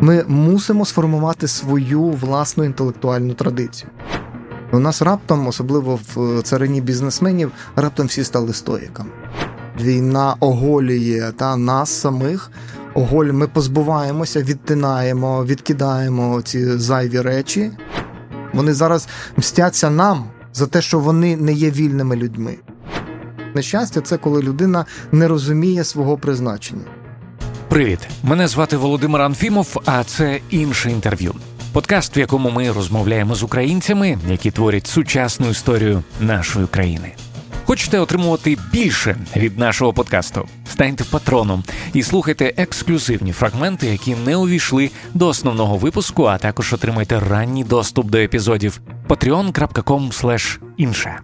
Ми мусимо сформувати свою власну інтелектуальну традицію. У нас раптом, особливо в царині бізнесменів, раптом всі стали стоїками. Війна оголює та нас самих. Оголь, ми позбуваємося, відтинаємо, відкидаємо ці зайві речі. Вони зараз мстяться нам за те, що вони не є вільними людьми. Нещастя, це коли людина не розуміє свого призначення. Привіт, мене звати Володимир Анфімов, а це інше інтерв'ю. Подкаст, в якому ми розмовляємо з українцями, які творять сучасну історію нашої країни. Хочете отримувати більше від нашого подкасту? Станьте патроном і слухайте ексклюзивні фрагменти, які не увійшли до основного випуску, а також отримайте ранній доступ до епізодів patreon.com інше.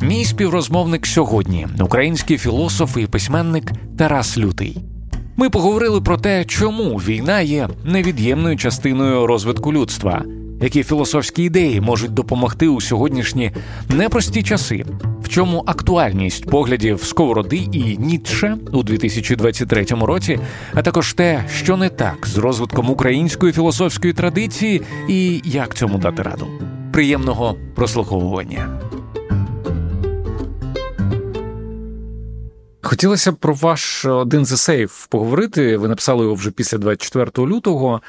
Мій співрозмовник сьогодні український філософ і письменник Тарас Лютий. Ми поговорили про те, чому війна є невід'ємною частиною розвитку людства, які філософські ідеї можуть допомогти у сьогоднішні непрості часи, в чому актуальність поглядів Сковороди і Ніцше у 2023 році, а також те, що не так з розвитком української філософської традиції, і як цьому дати раду. Приємного прослуховування. Хотілося б про ваш один з есеїв поговорити. Ви написали його вже після 24 лютого,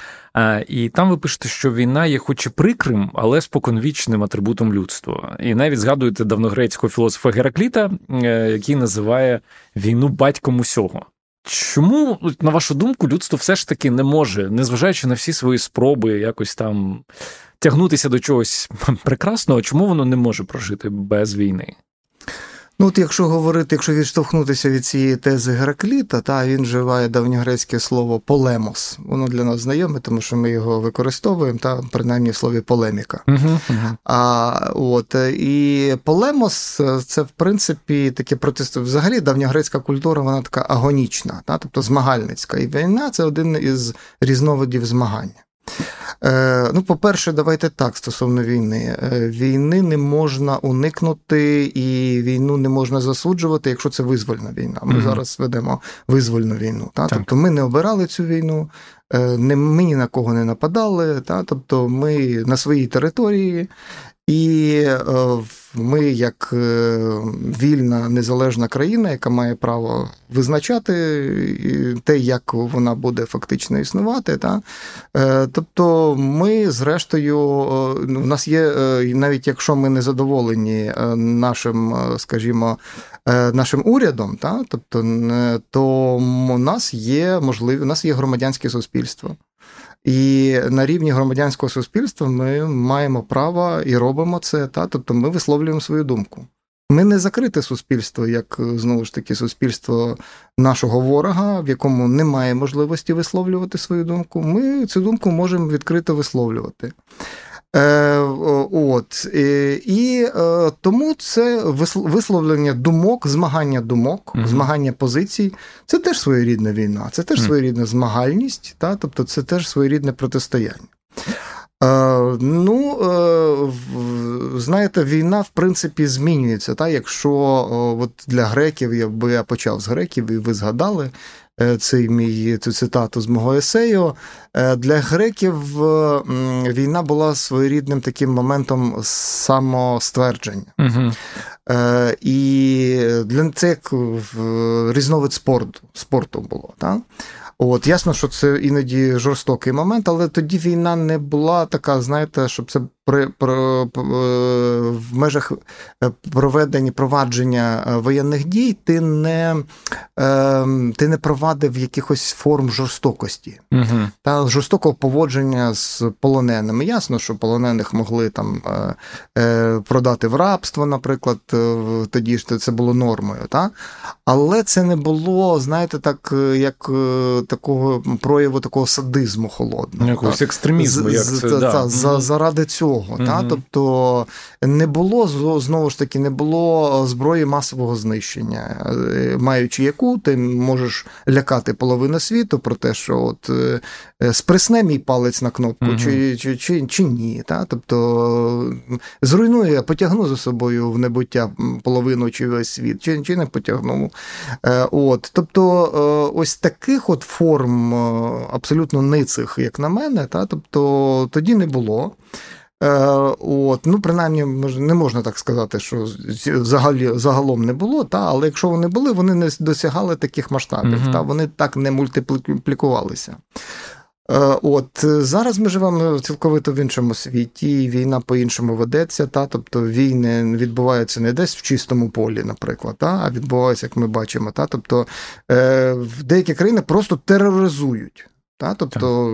і там ви пишете, що війна є, хоч і прикрим, але споконвічним атрибутом людства. І навіть згадуєте давногрецького філософа Геракліта, е, який називає війну батьком усього. Чому, на вашу думку, людство все ж таки не може, незважаючи на всі свої спроби якось там тягнутися до чогось прекрасного, чому воно не може прожити без війни? Ну, от якщо говорити, якщо відштовхнутися від цієї тези Геракліта, та він вживає давньогрецьке слово полемос. Воно для нас знайоме, тому що ми його використовуємо, та принаймні в слові полеміка. Uh-huh, uh-huh. А от і полемос це в принципі таке протист. Взагалі давньогрецька культура, вона така агонічна, та, тобто змагальницька. І війна це один із різновидів змагання. Е, ну, по-перше, давайте так стосовно війни. Е, війни не можна уникнути, і війну не можна засуджувати, якщо це визвольна війна. Ми mm-hmm. зараз ведемо визвольну війну. Та? Тобто ми не обирали цю війну, е, не, ми ні на кого не нападали. Та? Тобто ми на своїй території. І е, ми, як е, вільна незалежна країна, яка має право визначати те, як вона буде фактично існувати. Та? Е, тобто, ми, зрештою, в нас є, навіть якщо ми не задоволені нашим, скажімо, нашим урядом, та? тобто, то у нас є можливі, у нас є громадянське суспільство. І на рівні громадянського суспільства ми маємо право і робимо це, та тобто ми висловлюємо свою думку. Ми не закрите суспільство, як знову ж таки суспільство нашого ворога, в якому немає можливості висловлювати свою думку. Ми цю думку можемо відкрито висловлювати. Е, от, І е, тому це висловлення думок, змагання думок, mm змагання позицій це теж своєрідна війна, це теж своєрідна змагальність, та, тобто це теж своєрідне протистояння. Е, ну, знаєте, війна, в принципі, змінюється. Та? Якщо от для греків, я би я почав з греків, і ви згадали, цей мій цю цитату з мого есею. Е, для греків війна була своєрідним таким моментом самоствердження. Угу. І для це як різновид спорту спорту було. Так? От ясно, що це іноді жорстокий момент, але тоді війна не була така, знаєте, щоб це при, при, е, в межах е, проведення провадження е, воєнних дій ти не ти не провадив якихось форм жорстокості угу. та жорстокого поводження з полоненими. Ясно, що полонених могли там продати в рабство, наприклад, тоді ж це було нормою. Та? Але це не було, знаєте, так, як такого прояву такого садизму холодного. Якогось екстремізму, як це, да. заради цього цього. Mm-hmm. Та? Тобто не було знову ж таки не було зброї масового знищення, е, маючи яку ти можеш лякати половину світу про те, що от е, спресне мій палець на кнопку, mm-hmm. чи чи, чи, чи ні. Та? Тобто зруйнує, потягну за собою в небуття половину чи весь світ, чи, чи не потягнув. От, Тобто ось таких от форм абсолютно ницих, як на мене, та, тобто тоді не було. Е, от, Ну, принаймні, не можна так сказати, що взагалі, загалом не було, та, але якщо вони були, вони не досягали таких масштабів, uh та, вони так не мультиплікувалися. Е, от Зараз ми живемо цілковито в іншому світі, війна по-іншому ведеться, та, тобто війни відбуваються не десь в чистому полі, наприклад, та, а відбуваються, як ми бачимо. Та, тобто е, Деякі країни просто тероризують. Та, Тобто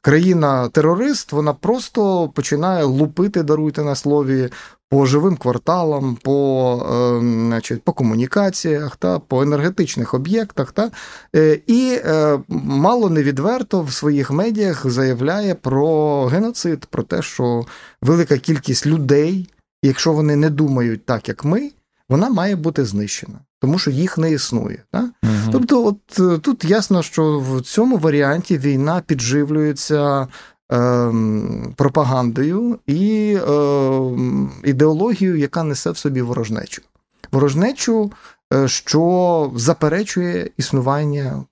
країна-терорист вона просто починає лупити, даруйте на слові, по живим кварталам, по е, значить, по комунікаціях, та, по енергетичних об'єктах. Та, е, І е, мало невідверто в своїх медіях заявляє про геноцид, про те, що велика кількість людей, якщо вони не думають так, як ми, вона має бути знищена тому що їх не існує. Так? Угу. Тобто, от е, тут ясно, що в цьому варіанті війна підживлюється. Ем, пропагандою і е, ідеологією, яка несе в собі ворожнечу. Ворожнечу, е, що заперечує існування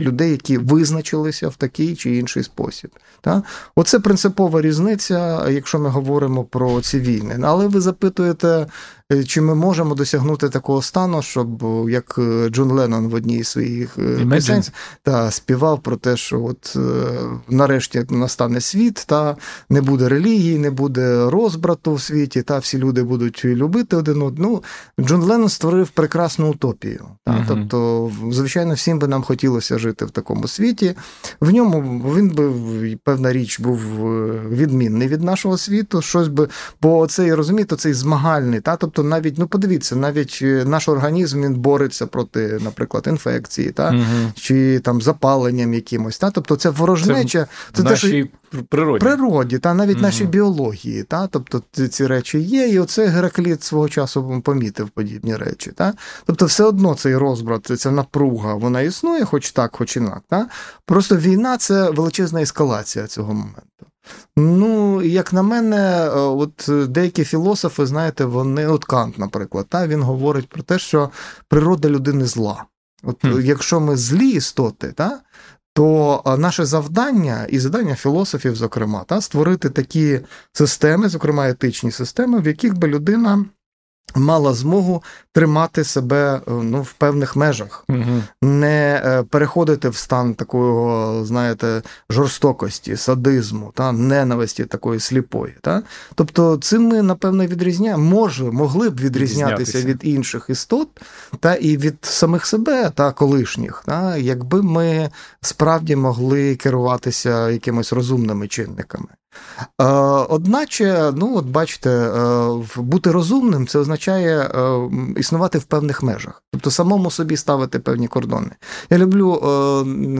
людей, які визначилися в такий чи інший спосіб. Так? Оце принципова різниця, якщо ми говоримо про ці війни. Але ви запитуєте, чи ми можемо досягнути такого стану, щоб як е, Джон Леннон в одній з своїх е, пісень та співав про те, що от нарешті настане світ, та не буде релігії, не буде розбрату в світі, та всі люди будуть любити один одного. Ну, Джон Леннон створив прекрасну утопію. Та, uh Тобто, звичайно, всім би нам хотілося жити в такому світі. В ньому він би певна річ був відмінний від нашого світу. Щось би, бо цей розумієте, цей змагальний, та тобто. Тобто, навіть ну подивіться, навіть е, наш організм він бореться проти, наприклад, інфекції, та угу. чи там запаленням якимось. Та? Тобто це ворожнеча, це, це те, що природі, природі та навіть угу. нашій біології. Та? Тобто ці речі є, і оце Геракліт свого часу помітив подібні речі. Та? Тобто, все одно цей розбрат, ця напруга, вона існує, хоч так, хоч інак. Та? Просто війна це величезна ескалація цього моменту. Ну, як на мене, е, от деякі філософи, знаєте, вони, от Кант, наприклад, та, він говорить про те, що природа людини зла. От mm. Якщо ми злі істоти, та, то е, наше завдання і завдання філософів, зокрема, та, створити такі системи, зокрема етичні системи, в яких би людина мала змогу тримати себе е, ну, в певних межах, угу. не е, переходити в стан такого, знаєте, жорстокості, садизму, та ненависті такої сліпої. Та? Тобто, цим ми, напевно, відрізняємо, може, могли б відрізнятися від інших істот та і від самих себе та колишніх, та? якби ми справді могли керуватися якимись розумними чинниками. Е, одначе, ну от бачите, е, бути розумним це означає е, існувати в певних межах, тобто самому собі ставити певні кордони. Я люблю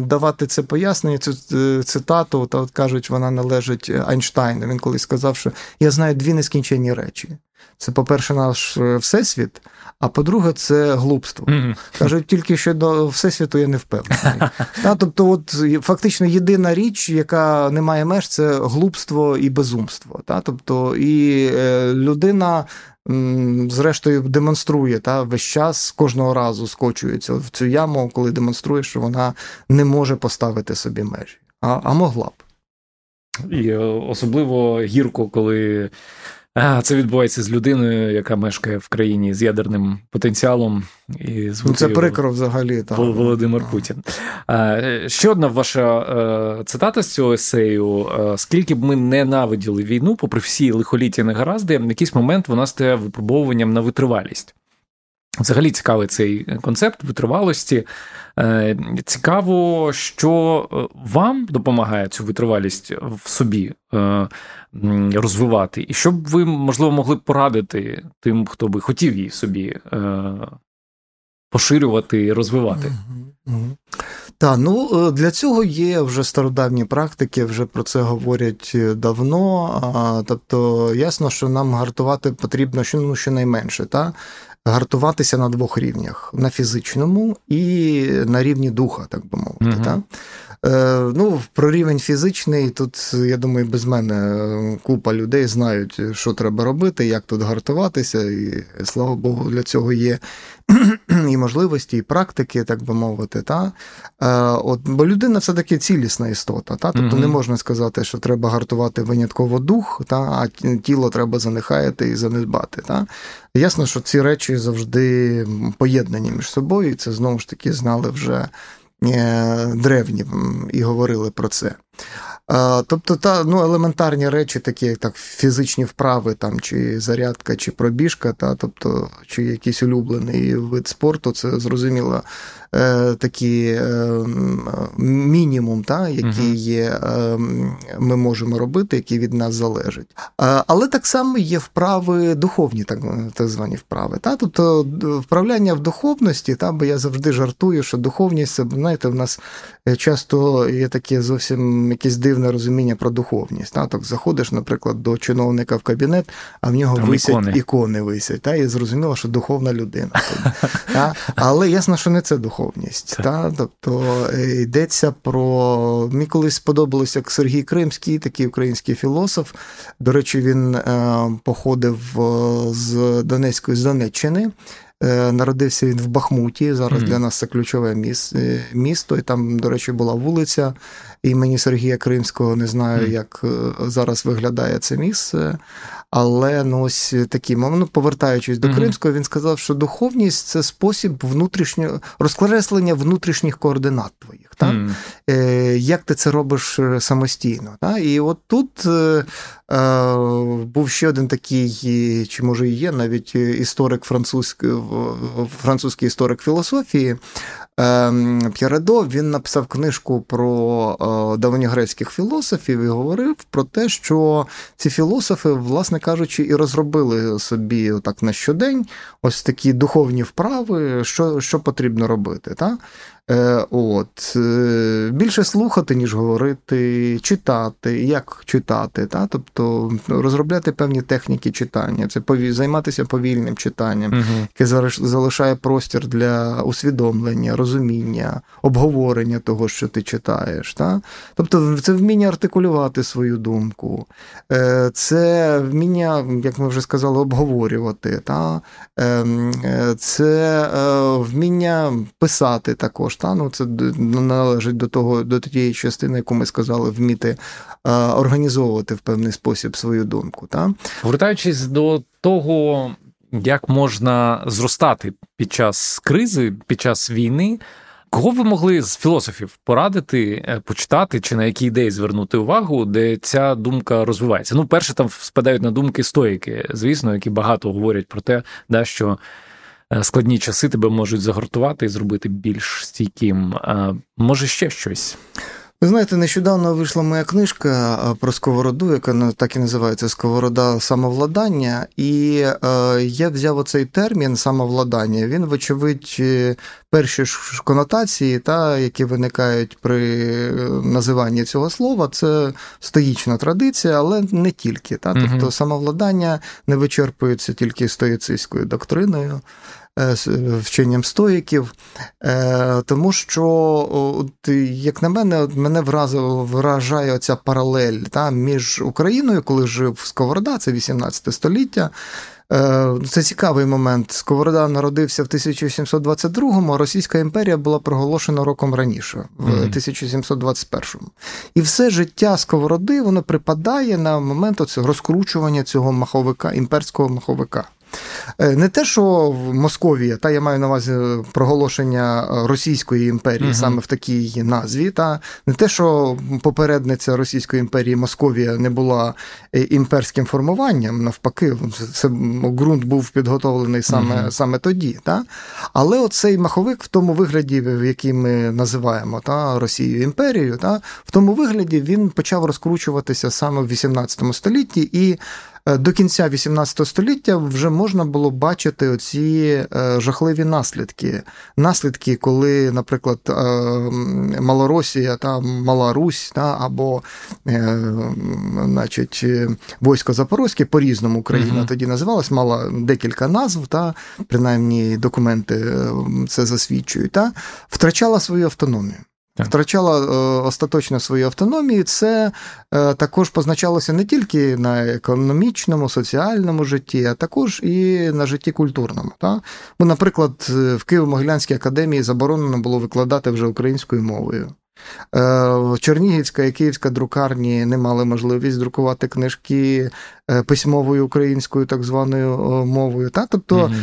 давати це пояснення, цю цитату, та от кажуть, вона належить Айнштайну. Він колись сказав, що я знаю дві нескінченні речі. Це, по-перше, наш всесвіт, а по-друге, це глупство. Mm-hmm. Кажуть, тільки що до всесвіту я не впевнений. Та, Тобто, от фактично єдина річ, яка не має меж, це глупство і безумство. Та? Тобто, і е, людина. Зрештою, демонструє та весь час кожного разу скочується в цю яму, коли демонструє, що вона не може поставити собі межі, а а могла б. І е, особливо гірко, коли це відбувається з людиною, яка мешкає в країні з ядерним потенціалом. І ну, Це прикро взагалі. Так. Володимир Путін. Ще одна ваша е, цитата з цього есею: е, скільки б ми ненавиділи війну, попри всі лихоліття негаразди, в якийсь момент вона стає випробовуванням на витривалість. Взагалі цікавий цей концепт витривалості. Е, цікаво, що е, вам допомагає цю витривалість в собі е, розвивати, і що б ви, можливо, могли б порадити тим, хто би хотів її собі поширювати і розвивати. Так, ну для цього є вже стародавні практики, вже про це говорять давно. Тобто, ясно, що нам гартувати потрібно ну, щонайменше. Та? Гартуватися на двох рівнях: на фізичному і на рівні духа, так би мовити. Так? Е, ну, Про рівень фізичний, тут, я думаю, без мене купа людей знають, що треба робити, як тут гартуватися, і слава Богу, для цього є і можливості, і практики, так би мовити. Та? Е, от, Бо людина все-таки цілісна істота. Та? Тобто mm-hmm. не можна сказати, що треба гартувати винятково дух, та? а тіло треба занехаяти і занедбати. Та? Ясно, що ці речі завжди поєднані між собою, і це знову ж таки знали вже е, древні і говорили про це. Тобто, та ну, елементарні речі, такі як так, фізичні вправи, там, чи зарядка, чи пробіжка, та, тобто, чи якийсь улюблений вид спорту, це зрозуміло е, такий е, мінімум, та, який є, е, ми можемо робити, який від нас залежить. Е, але так само є вправи духовні, так так звані вправи. Та, Тобто вправляння в духовності, та, бо я завжди жартую, що духовність, це, знаєте, в нас часто є таке зовсім якесь дивне розуміння про духовність. Та, так Заходиш, наприклад, до чиновника в кабінет, а в нього Там висять ікони. ікони висять. Та, І зрозуміло, що духовна людина. Та, Але ясно, що не це духовність. Та? Тобто е, йдеться про. Мені колись сподобалось, як Сергій Кримський, такий український філософ. До речі, він е, походив е, з Донецької з Донеччини. Народився він в Бахмуті. Зараз mm-hmm. для нас це ключове місто. І там, до речі, була вулиця імені Сергія Кримського. Не знаю, mm-hmm. як зараз виглядає це місце. Але ну ось такі ну, повертаючись до Кримського, він сказав, що духовність це спосіб внутрішнього розкреслення внутрішніх координат твоїх. Так? Mm. Е, Як ти це робиш е, самостійно? Так? І от тут е, е, був ще один такий, чи може і є навіть історик французький, французький історик філософії. Ем, П'яредо він написав книжку про давньогрецьких філософів і говорив про те, що ці філософи, власне кажучи, і розробили собі так на щодень ось такі духовні вправи, що що потрібно робити. Так? Е, от, е, Більше слухати, ніж говорити, читати, як читати, та? тобто розробляти певні техніки читання, це пові... займатися повільним читанням, uh яке залишає простір для усвідомлення, розуміння, обговорення того, що ти читаєш. Та? Тобто це вміння артикулювати свою думку, е, це вміння, як ми вже сказали, обговорювати, та? Ем, це вміння писати також стану. Це належить до того, до тієї частини, яку ми сказали, вміти організовувати в певний спосіб свою думку. Та? Повертаючись до того, як можна зростати під час кризи, під час війни. Кого ви могли з філософів порадити, е, почитати чи на які ідеї звернути увагу, де ця думка розвивається? Ну, перше, там спадають на думки стоїки, звісно, які багато говорять про те, да, що складні часи тебе можуть загортувати і зробити більш стійким. Може ще щось. Ви знаєте, нещодавно вийшла моя книжка е, про сковороду, яка так і називається Сковорода самовладання. І е, я взяв оцей термін самовладання. Він, вочевидь, е, перші ж конотації, та, які виникають при називанні цього слова, це стоїчна традиція, але не тільки. Та. Тобто самовладання не вичерпується тільки стоїцистською доктриною. Е, вченням стоїків, е, тому що, от, як на мене, мене вразило, вражає оця паралель та, між Україною, коли жив Сковорода, це 18 століття. Е, це цікавий момент. Сковорода народився в 1722-му, а Російська імперія була проголошена роком раніше, в 1721-му. І все життя Сковороди воно припадає на момент оцього розкручування цього маховика, імперського маховика. Е, не те, що в Московія, та я маю на увазі проголошення Російської імперії uh саме в такій назві, та не те, що попередниця Російської імперії Московія не була е, імперським формуванням, навпаки, це ґрунт був підготовлений саме uh саме тоді. Та? Але оцей маховик в тому вигляді, в який ми називаємо та, Росію імперією, та, в тому вигляді він почав розкручуватися саме в 18 столітті і до кінця 18 століття вже можна було бачити оці жахливі наслідки. Наслідки, коли, наприклад, Малоросія та Мала Русь та, або значить, військо Запорозьке, по-різному Україна uh тоді називалась, мала декілька назв, та принаймні документи це засвідчують, та втрачала свою автономію. Втрачала е, остаточно свою автономію, це е, також позначалося не тільки на економічному, соціальному житті, а також і на житті культурному. Так? Бо, наприклад, в Києво-Могилянській академії заборонено було викладати вже українською мовою. Е, Чернігівська і Київська друкарні не мали можливість друкувати книжки Е, письмовою українською так званою мовою. Та? Тобто mm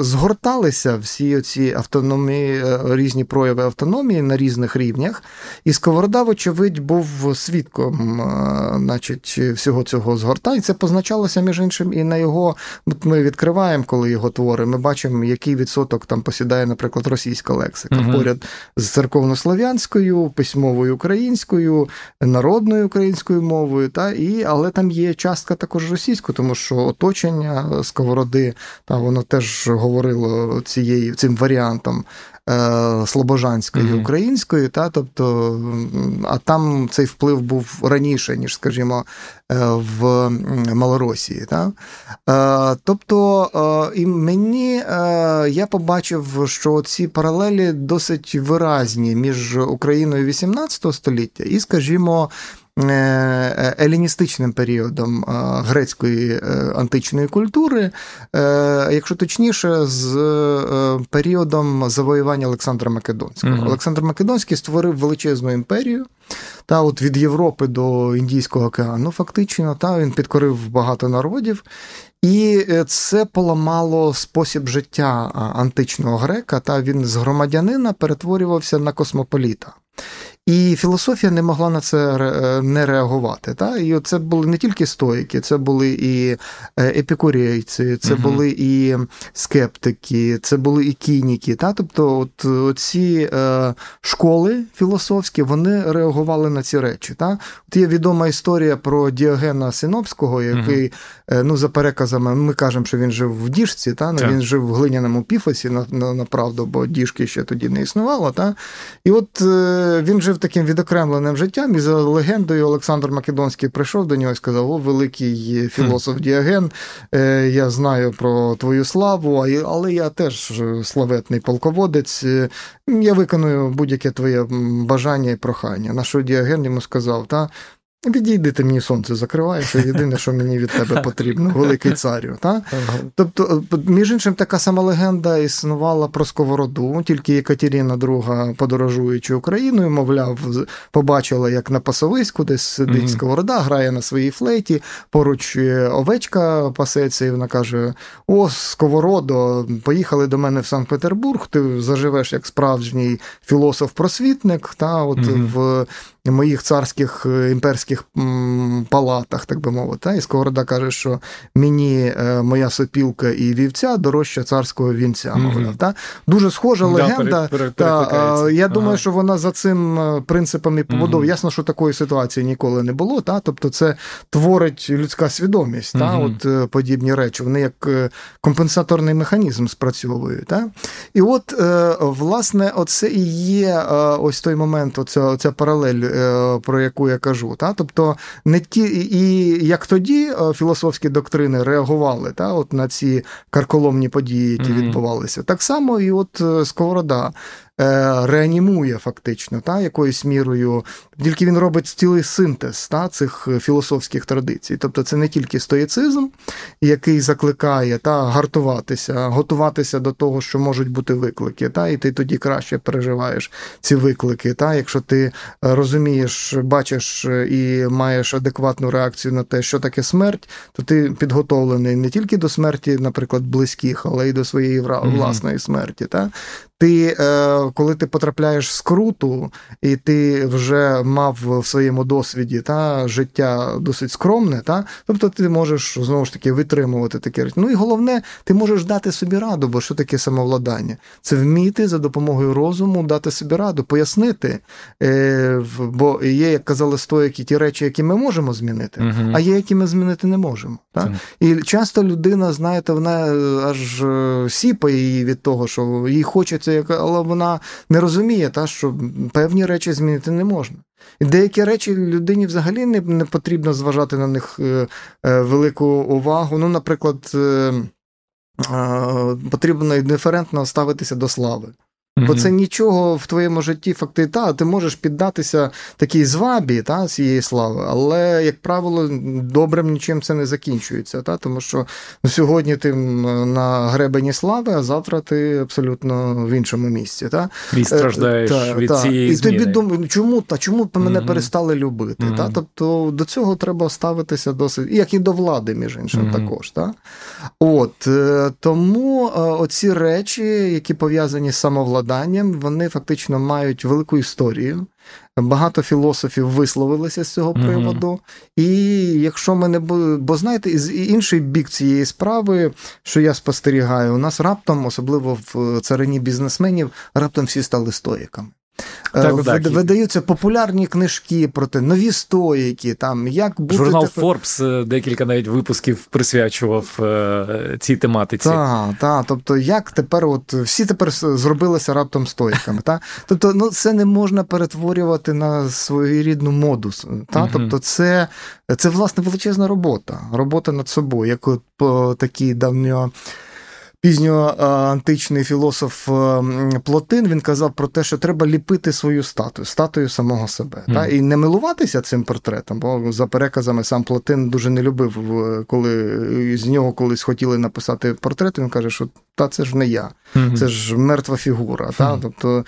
згорталися всі ці автономії, е, різні прояви автономії на різних рівнях. І Сковорода, вочевидь, був свідком значить, всього цього згорта, і це позначалося, між іншим, і на його. От Ми відкриваємо, коли його твори, ми бачимо, який відсоток там посідає, наприклад, російська лексика mm поряд з церковнослов'янською, письмовою українською, народною українською мовою, та, і, але там є частка також російську, тому що оточення сковороди, та воно теж говорило цією цим варіантом е, слобожанської mm-hmm. української, та тобто, а там цей вплив був раніше, ніж, скажімо, е, в Малоросії. Та? Е, тобто, е, і мені е, я побачив, що ці паралелі досить виразні між Україною 18 століття і, скажімо, еліністичним періодом е, грецької античної культури, якщо точніше, з періодом завоювання Олександра Македонського. Mm-hmm. Олександр Македонський створив величезну імперію. Та от від Європи до Індійського океану, фактично, та він підкорив багато народів, і це поламало спосіб життя античного грека. Та він з громадянина перетворювався на космополіта. І філософія не могла на це е, не реагувати. Та? І це були не тільки стоїки, це були і е, епікурійці, це угу. були і скептики, це були і кініки. Та? Тобто, от ці е, школи філософські вони реагували на ці речі. Та? От Є відома історія про Діогена Синопського, який, угу. ну, за переказами, ми кажемо, що він жив в діжці, та? Так. він жив в глиняному піфосі, на, на, на правду, бо діжки ще тоді не існувало. Та? І от він жив таким відокремленим життям, і за легендою Олександр Македонський прийшов до нього і сказав: О, великий філософ Діаген, е, я знаю про твою славу, але я теж славетний полководець. Е, я виконую будь-яке твоє бажання і прохання. На що Діаген йому сказав, та Відійди ти мені сонце закриває, це єдине, що мені від тебе потрібно, великий царю. Та? Тобто, е, між іншим, така сама легенда існувала про сковороду, тільки Екатерина II, подорожуючи Україною, мовляв, побачила, як на пасовиську, десь сидить mm-hmm. сковорода, грає на своїй флейті, поруч е, овечка пасеться, і вона каже: О, сковородо, поїхали до мене в Санкт-Петербург, ти заживеш як справжній філософ-просвітник. та, от mm-hmm. в моїх царських е, імперських палатах, так би мовити. І Сковорода каже, що мені е, моя сопілка і вівця дорожча царського вінця. мовляв. Та? Дуже схожа легенда. Перед, та, Я думаю, ага. що вона за цим е, принципом і побудов. Угу. Ясно, що такої ситуації ніколи не було. Та? Тобто це творить людська свідомість, та? От подібні речі. Вони як компенсаторний механізм спрацьовують. Та? І от, власне, оце і є ось той момент, оця, оця паралель Е, про яку я кажу. Та? Тобто не ті, і як тоді е, філософські доктрини реагували та, от на ці карколомні події, які mm-hmm. відбувалися, так само і от е, Сковорода. Е, реанімує фактично та, якоюсь мірою, тільки він робить цілий синтез та, цих філософських традицій. Тобто це не тільки стоїцизм, який закликає та, гартуватися, готуватися до того, що можуть бути виклики, та, і ти тоді краще переживаєш ці виклики. Та, Якщо ти розумієш, бачиш і маєш адекватну реакцію на те, що таке смерть, то ти підготовлений не тільки до смерті, наприклад, близьких, але й до своєї власної смерті. Та? Ти е, коли ти потрапляєш в скруту, і ти вже мав в своєму досвіді та, життя досить скромне, та, тобто ти можеш знову ж таки витримувати таке. Ну і головне, ти можеш дати собі раду, бо що таке самовладання? Це вміти за допомогою розуму дати собі раду, пояснити. Е, Бо є, як казали стоїки, ті речі, які ми можемо змінити, uh а є, які ми змінити не можемо. Так? І часто людина, знаєте, вона е, аж е, сіпає її від того, що їй хочеться, але вона не розуміє, та, що певні речі змінити не можна. І деякі речі людині взагалі не, не потрібно зважати на них е, велику увагу. Ну, наприклад, потрібно індиферентно ставитися до слави. Бо це нічого в твоєму житті факти, та ти можеш піддатися такій звабі та, цієї слави, але, як правило, добрим нічим це не закінчується. Та, Тому що ну, сьогодні ти на гребені слави, а завтра ти абсолютно в іншому місці. Та? І страждаєш та, від та. цієї І тобі думаєш, чому та, чому мене угу. перестали любити? Угу. Та? Тобто до цього треба ставитися досить, як і до влади, між іншим, угу. також. Та? От, е, Тому е, оці речі, які пов'язані з самовладанням, складанням, вони фактично мають велику історію. Багато філософів висловилися з цього приводу. Mm-hmm. І якщо ми не бо знаєте, інший бік цієї справи, що я спостерігаю, у нас раптом, особливо в царині бізнесменів, раптом всі стали стоїками. Е, так, так. Видаються популярні книжки про те, нові стоїки, там як бути... Журнал тепер... Forbes е, декілька навіть випусків присвячував е, цій тематиці. Так, так. Тобто, як тепер, от всі тепер зробилися раптом стоїками. Та? Тобто, ну це не можна перетворювати на своєрідну моду. Та? Угу. Тобто, це, це власне величезна робота, робота над собою, як от по такій давньо пізньоантичний філософ е, Плотин він казав про те, що треба ліпити свою статую, статую самого себе. Mm. Та? І не милуватися цим портретом, бо за переказами сам Плотин дуже не любив, коли з нього колись хотіли написати портрет. Він каже, що та це ж не я, mm-hmm. це ж мертва фігура. Mm-hmm. Та? Тобто,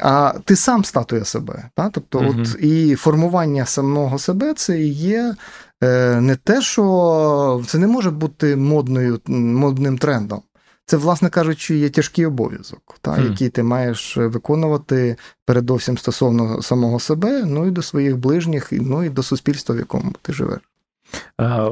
А ти сам статуя себе. Та? Тобто, mm-hmm. от і формування самого себе це і є. Е, не те, що це не може бути модною модним трендом. Це, власне кажучи, є тяжкий обов'язок, та, mm. який ти маєш виконувати передовсім стосовно самого себе, ну і до своїх ближніх, ну і до суспільства, в якому ти живеш.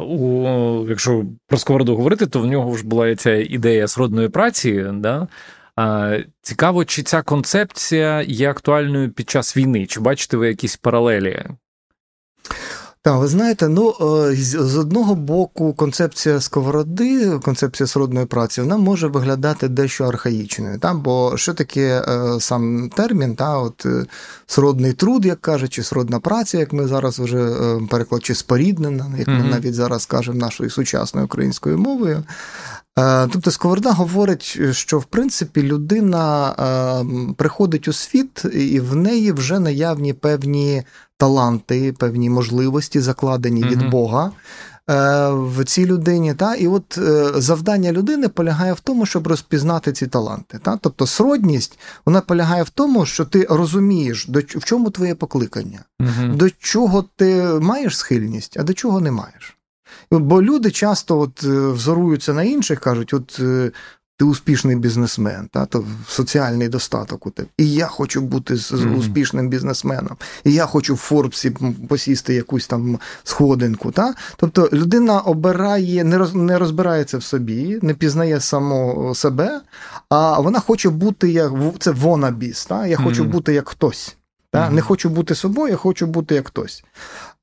У, Якщо про сковороду говорити, то в нього ж була ця ідея сродної праці. Да? А, Цікаво, чи ця концепція є актуальною під час війни? Чи бачите ви якісь паралелі? Так, ви знаєте, ну е, з одного боку, концепція сковороди, концепція сродної праці, вона може виглядати дещо архаїчною. Та? Бо що таке е, сам термін, та, от, е, сродний труд, як кажуть, чи сродна праця, як ми зараз вже переклад, чи споріднена, як ми навіть зараз кажемо нашою сучасною українською мовою. Тобто Сковорода говорить, що в принципі людина приходить у світ, і в неї вже наявні певні таланти, певні можливості, закладені від Бога. Е, в цій людині, та і от е, завдання людини полягає в тому, щоб розпізнати ці таланти. Та? Тобто сродність вона полягає в тому, що ти розумієш, до в чому твоє покликання, угу. до чого ти маєш схильність, а до чого не маєш. Бо люди часто от е, взоруються на інших, кажуть, от ти успішний бізнесмен, та, то соціальний достаток у тебе. І я хочу бути з mm-hmm. успішним бізнесменом. І я хочу в Форбсі посісти якусь там сходинку. Та? Тобто людина обирає, не роз, не розбирається в собі, не пізнає само себе, а вона хоче бути як це вонабіс. Та? Я хочу mm-hmm. бути як хтось. Та? Mm-hmm. Не хочу бути собою, я хочу бути як хтось.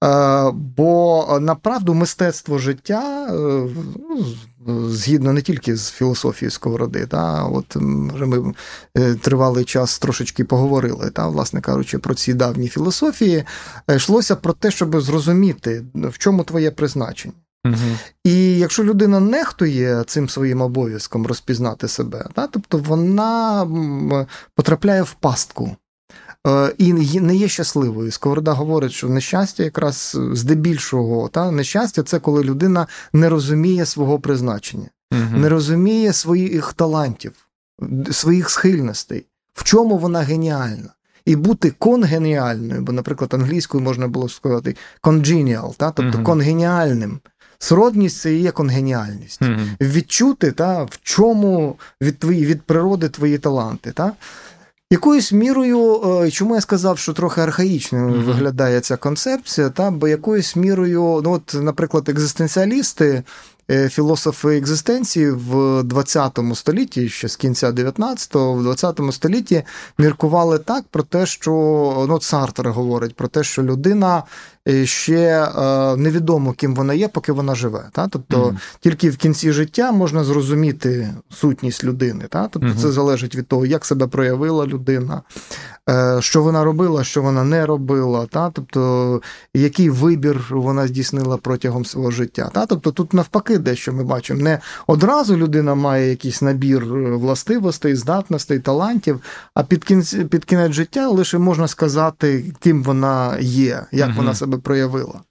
Е, бо направду мистецтво життя, е, ну, згідно не тільки з філософією сковороди, та, от вже ми е, тривалий час трошечки поговорили, та, власне кажучи, про ці давні філософії, йшлося про те, щоб зрозуміти, в чому твоє призначення. Угу. І якщо людина нехтує цим своїм обов'язком розпізнати себе, та, тобто вона потрапляє в пастку. Е, і не є щасливою. Сковорода говорить, що нещастя якраз здебільшого, та нещастя це коли людина не розуміє свого призначення, угу. не розуміє своїх талантів, своїх схильностей, в чому вона геніальна. І бути конгеніальною, бо, наприклад, англійською можна було сказати congenial, та, тобто uh конгеніальним. Сродність це і є конгеніальність. uh Відчути, та, в чому від твої, від природи твої таланти. Та? Якоюсь мірою, е, чому я сказав, що трохи архаїчною mm-hmm. виглядає ця концепція, та бо якоюсь мірою, ну от, наприклад, екзистенціалісти. Е, філософи екзистенції в 20 столітті, ще з кінця 19-го, в 20 столітті міркували так про те, що ну, Сартер говорить про те, що людина ще е, невідомо, ким вона є, поки вона живе. Та? Тобто mm тільки в кінці життя можна зрозуміти сутність людини. Та? Тобто mm це залежить від того, як себе проявила людина, е, що вона робила, що вона не робила, та? тобто який вибір вона здійснила протягом свого життя. Та? Тобто тут навпаки, дещо ми бачимо, не одразу людина має якийсь набір властивостей, здатностей, талантів, а під кінець, під кінець життя лише можна сказати, ким вона є, як mm вона себе себе проявила.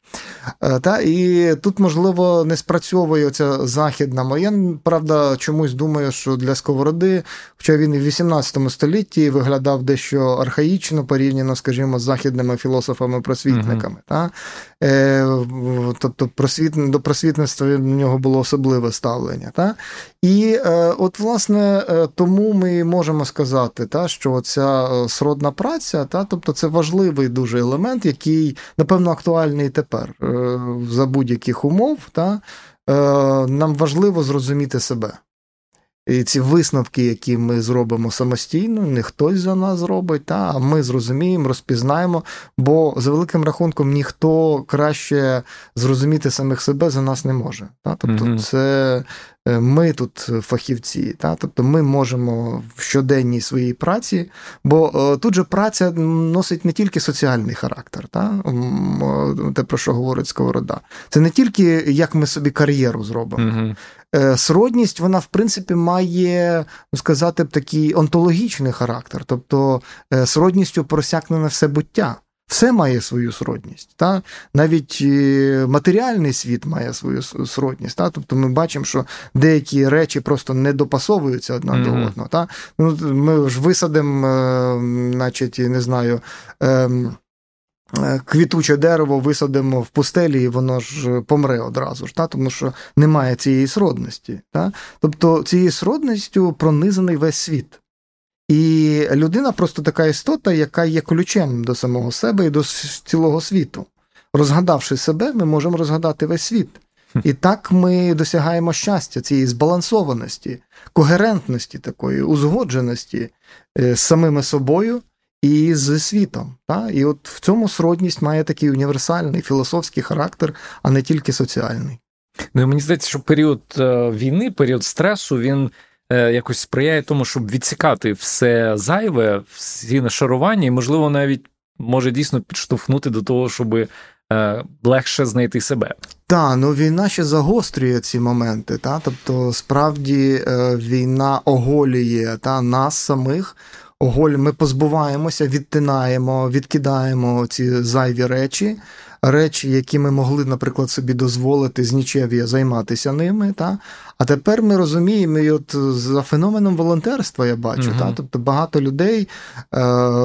Е, та, І тут, можливо, не спрацьовує ця західна моя. Правда, чомусь думаю, що для Сковороди, хоча він і в 18 столітті виглядав дещо архаїчно порівняно, скажімо, з західними філософами-просвітниками. Uh-huh. Та? Е, Тобто просвіт... до просвітництва в нього було особливе ставлення. Та? І е, от, власне, е, тому ми можемо сказати, та, що ця сродна праця, та, тобто це важливий дуже елемент, який, напевно, актуальний тепер. За будь-яких умов, та, нам важливо зрозуміти себе. І ці висновки, які ми зробимо самостійно, не хтось за нас зробить, та, а ми зрозуміємо, розпізнаємо, бо за великим рахунком ніхто краще зрозуміти самих себе за нас не може. Та? Тобто, mm це Е, ми тут фахівці, та? тобто ми можемо в щоденній своїй праці, бо е, тут же праця носить не тільки соціальний характер, та? те, про що говорить Сковорода. Це не тільки як ми собі кар'єру зробимо. Угу. Сродність, вона, в принципі, має ну, сказати такий онтологічний характер, тобто сродністю просякнене все буття. Все має свою сродність. Та? Навіть е, матеріальний світ має свою сродність. Та? Тобто ми бачимо, що деякі речі просто не допасовуються одна mm-hmm. до одного. Та? Ну, Ми ж висадимо, е, значить, не знаю. Ем, е, Квітуче дерево висадимо в пустелі, і воно ж помре одразу ж, та? тому що немає цієї сродності. Та? Тобто цією сродністю пронизаний весь світ. І людина просто така істота, яка є ключем до самого себе і до цілого світу. Розгадавши себе, ми можемо розгадати весь світ. І так ми досягаємо щастя, цієї збалансованості, когерентності такої, узгодженості е, з самими собою і з світом. Та? І от в цьому сродність має такий універсальний філософський характер, а не тільки соціальний. Ну і мені здається, що період е, війни, період стресу, він. Е, якось сприяє тому, щоб відсікати все зайве, всі нашарування, і, можливо, навіть може дійсно підштовхнути до того, щоб е, легше знайти себе. Так, ну війна ще загострює ці моменти. Та? Тобто, справді війна оголює та, нас самих. Оголь, ми позбуваємося, відтинаємо, відкидаємо ці зайві речі речі, які ми могли, наприклад, собі дозволити з нічев'я займатися ними. Та? А тепер ми розуміємо, і от за феноменом волонтерства я бачу, uh та? тобто багато людей е,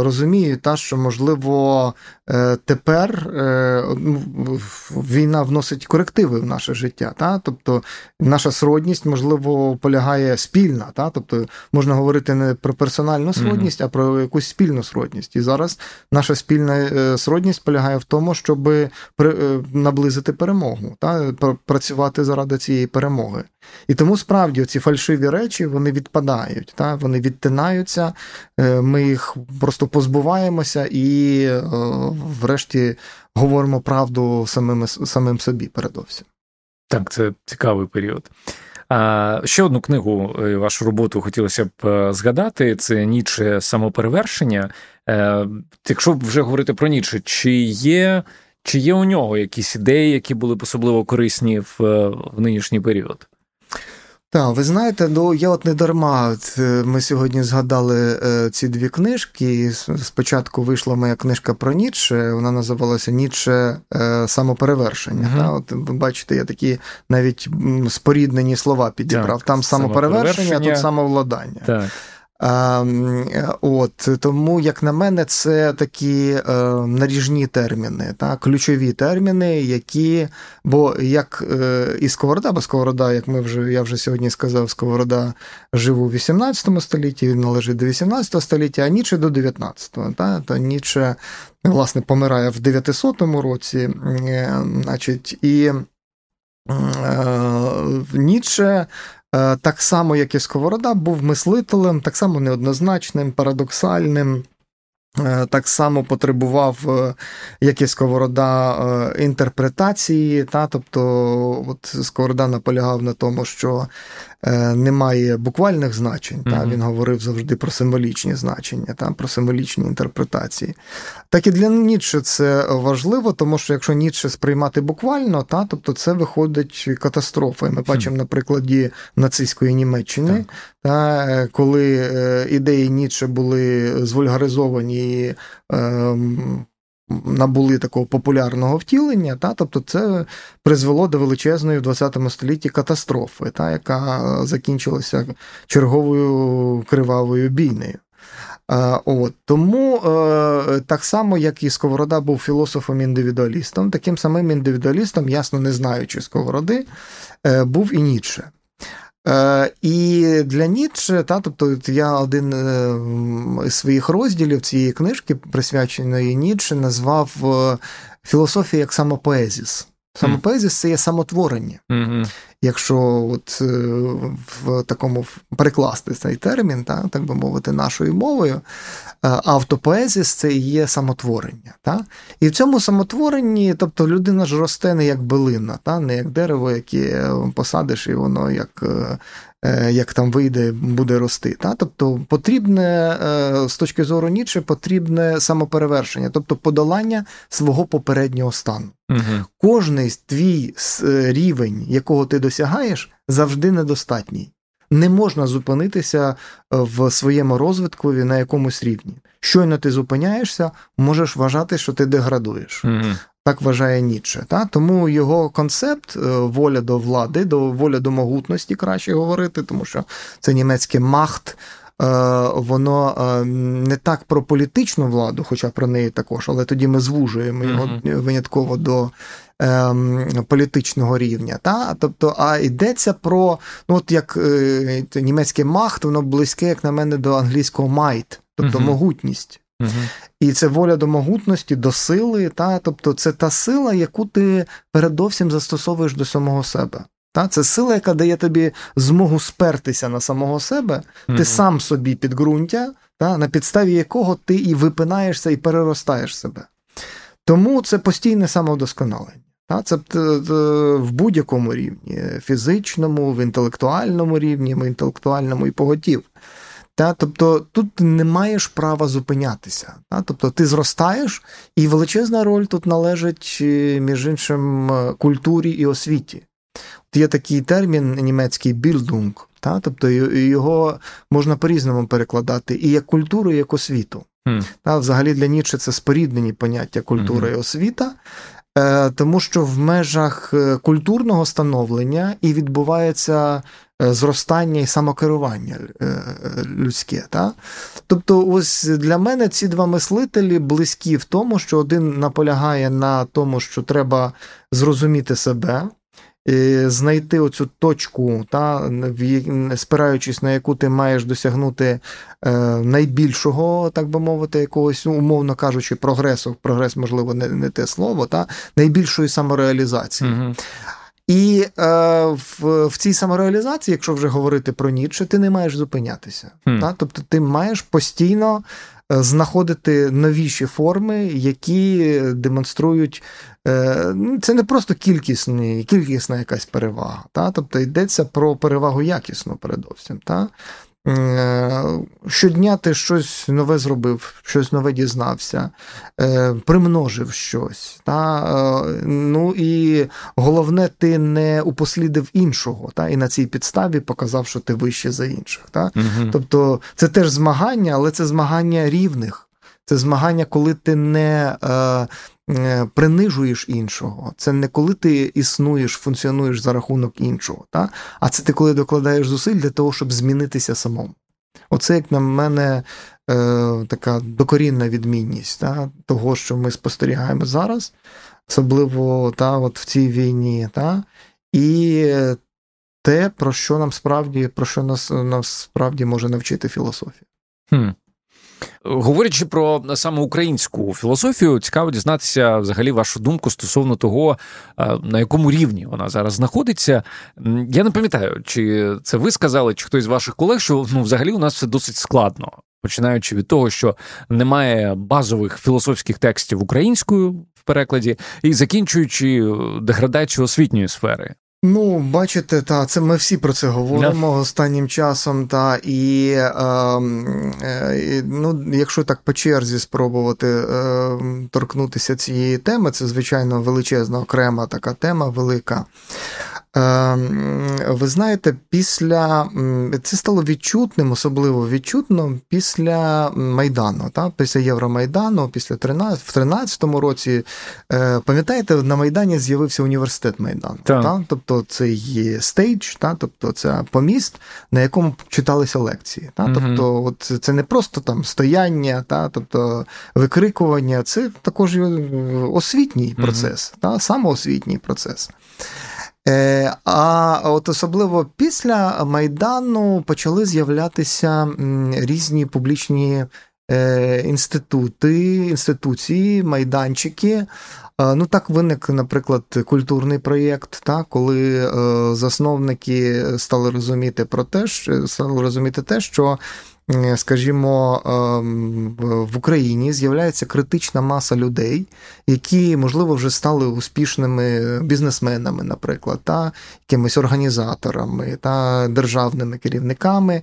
розуміють, та, що можливо е, тепер е, ну, війна вносить корективи в наше життя. Та? Тобто наша сродність, можливо, полягає спільна. Та? Тобто можна говорити не про персональну сродність, uh а про якусь спільну сродність. І зараз наша спільна е, сродність полягає в тому, щоби Е, наблизити перемогу, та працювати заради цієї перемоги. І тому справді ці фальшиві речі вони відпадають, та вони відтинаються, е, ми їх просто позбуваємося і, е, врешті, говоримо правду самим, самим собі передовсім. Так, це цікавий період. А ще одну книгу, вашу роботу хотілося б згадати: це Ніче самоперевершення. Якщо вже говорити про Ніче, чи є чи є у нього якісь ідеї, які були б особливо корисні в, в нинішній період? Так, ви знаєте, ну я от не дарма. Е, ми сьогодні згадали е, ці дві книжки. Спочатку вийшла моя книжка про Ніцше, вона називалася Ніцше е, самоперевершення. Uh-huh. От ви бачите, я такі навіть споріднені слова підібрав. Так, Там самоперевершення, а тут самовладання. Так. От Тому, як на мене, це такі е, наріжні терміни, так, ключові терміни, які. Бо як е, і Сковорода, бо Сковорода, як ми вже я вже сьогодні сказав, Сковорода жив у 18 столітті, він належить до 18 століття, а Ніче до 19-го. Так? То Ніче, власне, помирає в 900 році, е, значить, і. Ніче Е, так само, як і Сковорода, був мислителем, так само неоднозначним, парадоксальним. Е, так само потребував, е, як і Сковорода, інтерпретації. Та? Тобто, от Сковорода наполягав на тому, що Е, немає буквальних значень. Mm-hmm. Та, Він говорив завжди про символічні значення, та, про символічні інтерпретації. Так і для Ніцше це важливо, тому що якщо Ніцше сприймати буквально, та, тобто це виходить катастрофа. І Ми бачимо на прикладі нацистської Німеччини, та, е, коли е, ідеї Ніцше були звульгаризовані. Е, набули такого популярного втілення, та, тобто це призвело до величезної в 20 столітті катастрофи, та, яка закінчилася черговою кривавою бійнею. От, Тому е, так само, як і Сковорода був філософом-індивідуалістом, таким самим індивідуалістом, ясно не знаючи Сковороди, е, був і Ніцше. Е, і для Ніцше, та, тобто я один е, із своїх розділів цієї книжки, присвяченої Ніцше, назвав філософія філософію як самопоезіс. Самопоезіс це є самотворення. Mm-hmm. Якщо от в такому перекласти цей термін, так, так би мовити, нашою мовою, автопоезіс це є самотворення. Так? І в цьому самотворенні, тобто людина ж росте не як билина, так? не як дерево, яке посадиш, і воно як Е, як там вийде, буде рости. Та? Тобто потрібне е, з точки зору Ніче, потрібне самоперевершення, тобто подолання свого попереднього стану. Угу. Кожний твій е, рівень, якого ти досягаєш, завжди недостатній. Не можна зупинитися в своєму розвитку на якомусь рівні. Щойно ти зупиняєшся, можеш вважати, що ти деградуєш. Угу. Так вважає Ніцше. Та? Тому його концепт е, воля до влади, до воля до могутності, краще говорити, тому що це німецьке Macht. Е, воно е, не так про політичну владу, хоча про неї також, але тоді ми звужуємо його mm-hmm. винятково до ем, політичного рівня. Та? Тобто, а йдеться про ну от як е, німецьке Macht, воно близьке, як на мене, до англійського might, тобто mm-hmm. могутність. Угу. І це воля до могутності, до сили, та, тобто це та сила, яку ти передовсім застосовуєш до самого себе. Та? Це сила, яка дає тобі змогу спертися на самого себе, угу. ти сам собі підґрунтя, та, на підставі якого ти і випинаєшся, і переростаєш себе. Тому це постійне самовдосконалення. Та? Це в будь-якому рівні, фізичному, в інтелектуальному рівні, в інтелектуальному і поготів. Та, Тобто тут ти не маєш права зупинятися. Та? Тобто ти зростаєш, і величезна роль тут належить, е, між іншим, е, культурі і освіті. От Є такий термін німецький більдунг, та? тобто його можна по-різному перекладати і як культуру, і як освіту. Mm. Та? Взагалі для Ніче це споріднені поняття культура mm-hmm. і освіта. Е, тому що в межах культурного становлення і відбувається зростання і самокерування е, людське. Та? Тобто, ось для мене ці два мислителі близькі в тому, що один наполягає на тому, що треба зрозуміти себе. Знайти оцю точку, та, спираючись на яку ти маєш досягнути е, найбільшого, так би мовити, якогось, умовно кажучи, прогресу, прогрес, можливо, не не те слово, та, найбільшої самореалізації. Угу. І е, в в цій самореалізації, якщо вже говорити про Ніцше, ти не маєш зупинятися. Mm. Та? Тобто ти маєш постійно е, знаходити новіші форми, які демонструють. Е, ну, Це не просто кількісні, кількісна якась перевага. Та? Тобто йдеться про перевагу якісну передовсім. Та? Е, щодня ти щось нове зробив, щось нове дізнався, е, примножив щось. Та? Е, ну і головне, ти не упослідив іншого, та? і на цій підставі показав, що ти вище за інших. Та? Угу. Тобто це теж змагання, але це змагання рівних. Це змагання, коли ти не принижуєш іншого. Це не коли ти існуєш, функціонуєш за рахунок іншого, та? а це ти коли докладаєш зусиль для того, щоб змінитися самому. Оце, як на мене, е, така докорінна відмінність та, того, що ми спостерігаємо зараз, особливо та, от в цій війні, та, і те, про що нам справді про що нас, нас справді може навчити філософія. Хм. Говорячи про саме українську філософію, цікаво дізнатися взагалі вашу думку стосовно того, на якому рівні вона зараз знаходиться. Я не пам'ятаю, чи це ви сказали, чи хтось з ваших колег, що ну, взагалі у нас все досить складно, починаючи від того, що немає базових філософських текстів українською в перекладі, і закінчуючи деградацію освітньої сфери. Ну, бачите, та це ми всі про це говоримо yeah. останнім часом. Та і е, е, ну, якщо так по черзі спробувати е, торкнутися цієї теми, це звичайно величезна окрема така тема велика. Ем, ви знаєте, після це стало відчутним, особливо відчутно після Майдану, та? після Євромайдану, після 13, в 13-му році. Е, пам'ятаєте, на Майдані з'явився університет Майдану. Та? Тобто це є stage, та? тобто це поміст, на якому читалися лекції. Та? Тобто, от це не просто там стояння, та? тобто викрикування, це також освітній процес, та? самоосвітній процес. Е, а от особливо після Майдану почали з'являтися різні публічні е, інститути, інституції, майданчики. Е, ну так виник, наприклад, культурний проєкт, та, коли засновники стали розуміти про те, що стали розуміти те, що скажімо, ем, в Україні з'являється критична маса людей, які, можливо, вже стали успішними бізнесменами, наприклад, та якимись організаторами та державними керівниками.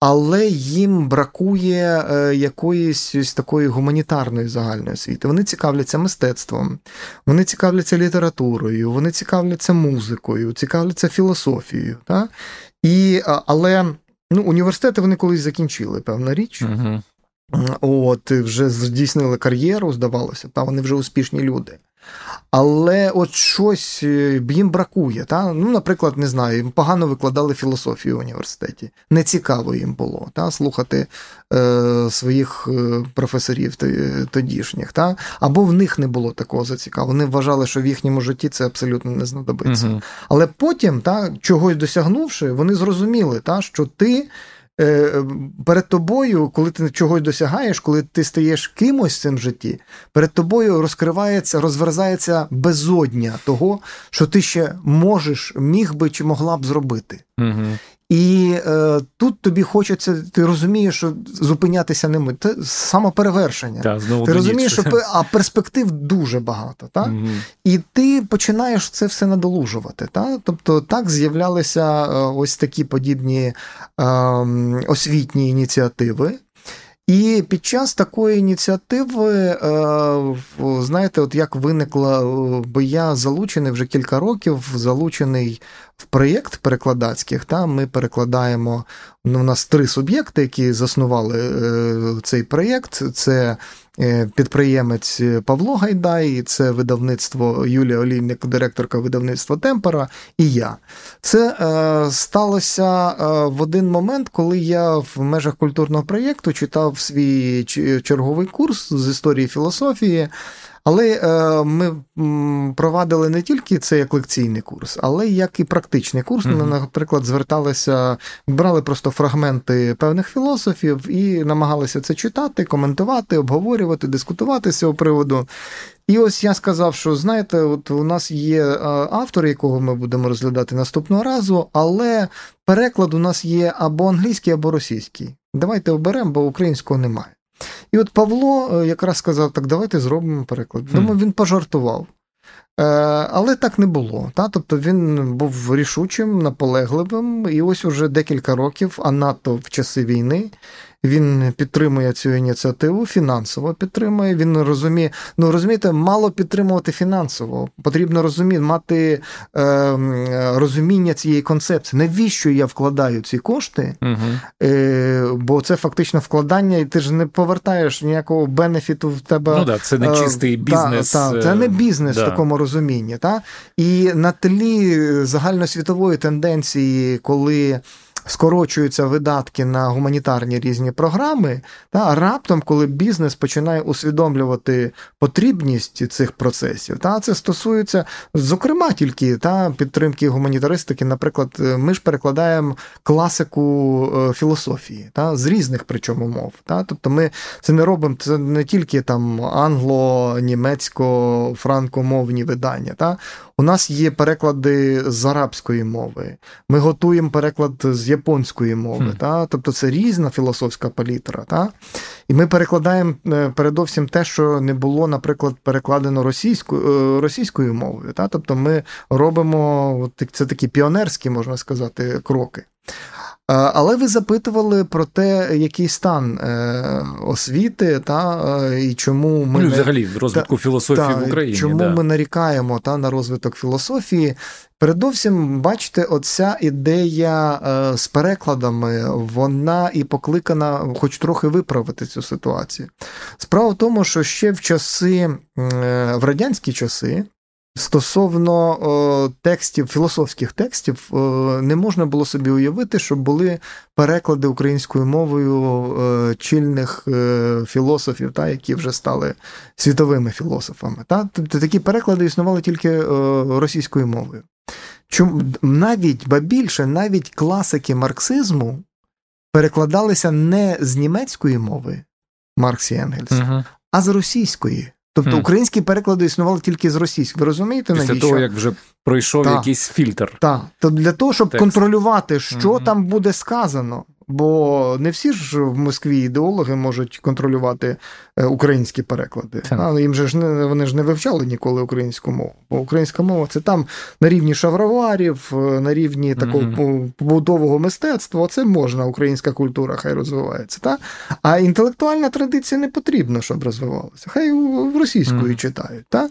Але їм бракує е, якоїсь ось такої гуманітарної загальної освіти. Вони цікавляться мистецтвом, вони цікавляться літературою, вони цікавляться музикою, цікавляться філософією. Та? І, Але Ну, університети вони колись закінчили, певна річ. Угу. От, вже здійснили кар'єру, здавалося, та вони вже успішні люди. Але от щось е, їм бракує. Та? Ну, Наприклад, не знаю, їм погано викладали філософію в університеті. Не цікаво їм було та? слухати е, своїх е, професорів тодішніх. Та? Або в них не було такого зацікавлення. Вони вважали, що в їхньому житті це абсолютно не знадобиться. Угу. Але потім, та, чогось досягнувши, вони зрозуміли, та, що ти. Е, перед тобою, коли ти чогось досягаєш, коли ти стаєш кимось в цим житті, перед тобою розкривається, розверзається безодня того, що ти ще можеш, міг би чи могла б зробити. Угу. І е, тут тобі хочеться, ти розумієш, що зупинятися не ми. Це самоперевершення. Да, знову ти розумієш, що а перспектив дуже багато. Так? Угу. І ти починаєш це все надолужувати. Так? Тобто так з'являлися е, ось такі подібні е, освітні ініціативи. І під час такої ініціативи, е, знаєте, от як виникла, бо я залучений вже кілька років, залучений в проєкт перекладацьких. Та, Ми перекладаємо, ну, у нас три суб'єкти, які заснували е, цей проєкт. Це Е, підприємець Павло Гайдай, це видавництво Юлія Олійник, директорка видавництва Темпера, і я. Це е, сталося е, в один момент, коли я в межах культурного проєкту читав свій черговий курс з історії філософії. Але е, ми провадили не тільки це як лекційний курс, але як і практичний курс. Ми, наприклад, зверталися, брали просто фрагменти певних філософів і намагалися це читати, коментувати, обговорювати, дискутувати з цього приводу. І ось я сказав, що знаєте, от у нас є е, автор, якого ми будемо розглядати наступного разу, але переклад у нас є або англійський, або російський. Давайте оберемо, бо українського немає. І от Павло е, якраз сказав: так, давайте зробимо переклад. Думаю, він пожартував. Е, але так не було. Та? Тобто він був рішучим, наполегливим, і ось уже декілька років, а НАТО в часи війни він підтримує цю ініціативу, фінансово підтримує. Він розуміє, ну розумієте, мало підтримувати фінансово. Потрібно розуміти, мати е, розуміння цієї концепції. Навіщо я вкладаю ці кошти? Угу. Е, Бо це фактично вкладання, і ти ж не повертаєш ніякого бенефіту в тебе. Ну да, це не е, чистий бізнес. Та, та, це не бізнес да. в такому розумінні. Та? І на тлі загальносвітової тенденції, коли скорочуються видатки на гуманітарні різні програми, та раптом, коли бізнес починає усвідомлювати потрібність цих процесів, та це стосується, зокрема, тільки та підтримки гуманітаристики. Наприклад, ми ж перекладаємо класику е, філософії та з різних причому мов. Та? Тобто ми це не робимо, це не тільки там англо, німецько, франкомовні видання. Та? У нас є переклади з арабської мови. Ми готуємо переклад з японської мови. Mm. Та? Тобто це різна філософська палітра. Та? І ми перекладаємо е, передовсім те, що не було, наприклад, перекладено російською е, російською мовою. Та? Тобто ми робимо це такі піонерські, можна сказати, кроки. Але ви запитували про те, який стан е, освіти, та і чому ми ну, взагалі розвитку та, філософії та, в Україні. Чому да. ми нарікаємо та, на розвиток філософії? Передовсім, бачите, оця ідея е, з перекладами, вона і покликана, хоч трохи виправити цю ситуацію. Справа в тому, що ще в часи, е, в радянські часи, Стосовно о, текстів, філософських текстів, о, не можна було собі уявити, що були переклади українською мовою о, чільних е, філософів, та, які вже стали світовими філософами. Та? Тобто такі переклади існували тільки російською мовою. Чому навіть ба більше, навіть класики марксизму перекладалися не з німецької мови Маркс і Енгельс, угу. а з російської. Тобто mm. українські переклади існували тільки з російської. Ви розумієте, Після навіщо? того, як вже пройшов та, якийсь фільтр. Так. То для того, щоб Текст. контролювати, що mm-hmm. там буде сказано, Бо не всі ж в Москві ідеологи можуть контролювати е, українські переклади. А їм же ж не вони ж не вивчали ніколи українську мову. Бо українська мова це там на рівні шавроварів, е, на рівні такого mm-hmm. побутового мистецтва. Це можна, українська культура хай розвивається. Та? А інтелектуальна традиція не потрібна, щоб розвивалася. Хай в російською mm-hmm. читають. Та?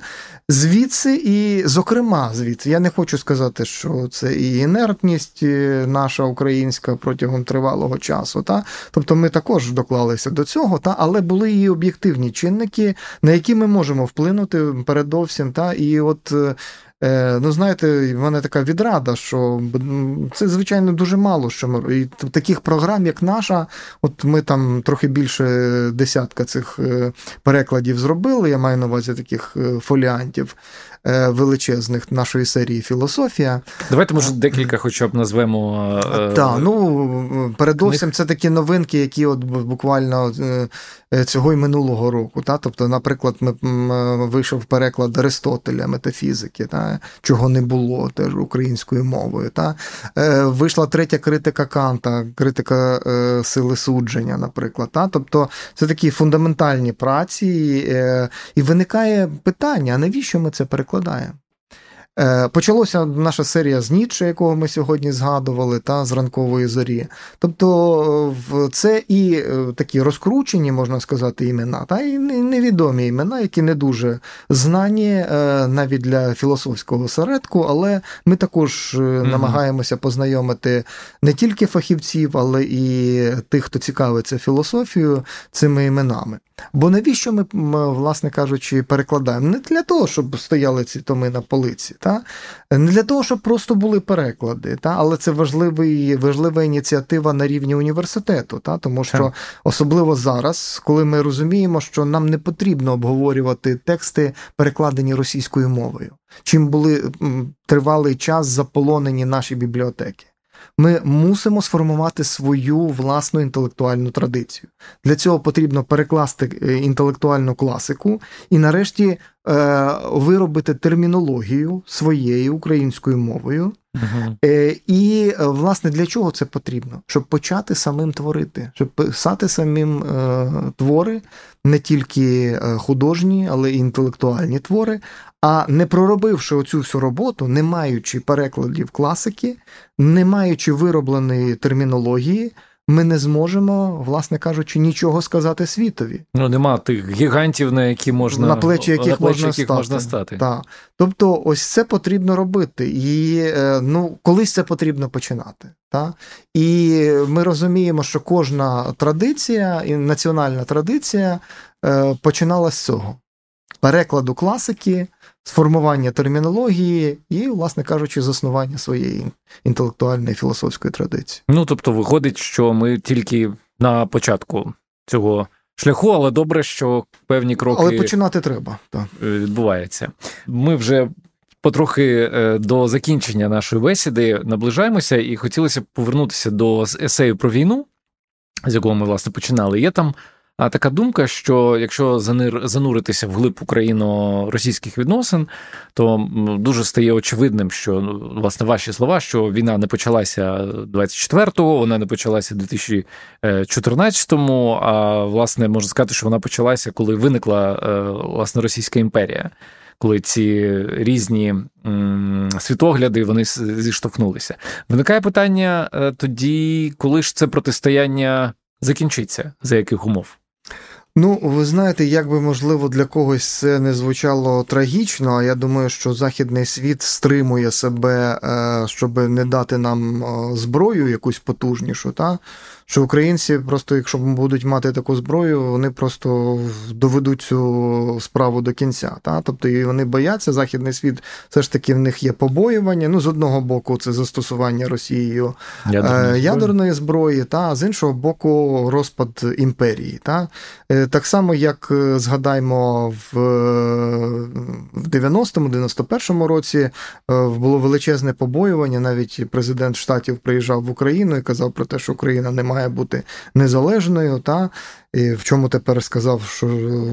Звідси, і, зокрема, звідси, я не хочу сказати, що це і інертність е, наша українська протягом тривалого того часу. Та? Тобто ми також доклалися до цього, та? але були і об'єктивні чинники, на які ми можемо вплинути передовсім. Та? І от е, Ну, знаєте, в мене така відрада, що це, звичайно, дуже мало. що ми, І Таких програм, як наша, от ми там трохи більше десятка цих е, перекладів зробили. Я маю на увазі таких е, фоліантів. Е, величезних нашої серії філософія. Давайте, може, декілька хоча б назвемо. Е, так, ну передовсім це такі новинки, які от буквально е, цього й минулого року. Та? Тобто, наприклад, ми вийшов переклад Аристотеля метафізики, та? чого не було теж українською мовою. Та? Вийшла третя критика Канта, критика сили судження, наприклад. Та? Тобто це такі фундаментальні праці, і виникає питання: а навіщо ми це перекладаємо? Е, почалося наша серія з Ніцше, якого ми сьогодні згадували, та з ранкової зорі. Тобто це і е, такі розкручені, можна сказати, імена, та і невідомі імена, які не дуже знані е, навіть для філософського середку, але ми також mm намагаємося познайомити не тільки фахівців, але і тих, хто цікавиться філософією, цими іменами. Бо навіщо ми, власне кажучи, перекладаємо? Не для того, щоб стояли ці томи на полиці, та? не для того, щоб просто були переклади, та? але це важливий, важлива ініціатива на рівні університету, та? тому що особливо зараз, коли ми розуміємо, що нам не потрібно обговорювати тексти, перекладені російською мовою, чим були тривалий час заполонені наші бібліотеки. Ми мусимо сформувати свою власну інтелектуальну традицію. Для цього потрібно перекласти е, інтелектуальну класику і, нарешті, е, виробити термінологію своєю українською мовою. Uh-huh. І, власне, для чого це потрібно? Щоб почати самим творити, щоб писати самим твори, не тільки художні, але й інтелектуальні твори. А не проробивши оцю всю роботу, не маючи перекладів класики, не маючи виробленої термінології, ми не зможемо, власне кажучи, нічого сказати світові. Ну нема тих гігантів, на які можна на плечі яких, на плечі можна, яких стати. можна стати. Так. Тобто, ось це потрібно робити, і е, ну колись це потрібно починати. Так? І ми розуміємо, що кожна традиція і національна традиція е, починала з цього. перекладу класики, сформування термінології і, власне кажучи, заснування своєї інтелектуальної філософської традиції. Ну тобто, виходить, що ми тільки на початку цього шляху, але добре, що певні кроки але починати треба так. відбуваються. Ми вже. Потрохи е, до закінчення нашої бесіди наближаємося, і хотілося б повернутися до есею про війну, з якого ми власне починали. Є там а така думка, що якщо зануритися в глиб україно-російських відносин, то дуже стає очевидним, що ну, власне ваші слова, що війна не почалася 24-го, вона не почалася в 2014-му, А власне можна сказати, що вона почалася, коли виникла е, власне Російська імперія. Коли ці різні світогляди вони зіштовхнулися, виникає питання е, тоді, коли ж це протистояння закінчиться, за яких умов? Ну, ви знаєте, як би можливо для когось це не звучало трагічно, а я думаю, що західний світ стримує себе, е, щоб не дати нам е, зброю якусь потужнішу. Та? Що українці просто, якщо будуть мати таку зброю, вони просто доведуть цю справу до кінця. Та? Тобто і вони бояться, західний світ все ж таки в них є побоювання. Ну, з одного боку, це застосування Росією ядерної, е, ядерної зброї, та а з іншого боку, розпад імперії. Та? Е, так само, як е, згадаймо, в в 90-му, 91-му році було величезне побоювання. Навіть президент штатів приїжджав в Україну і казав про те, що Україна не має має бути незалежною, та і в чому тепер сказав, що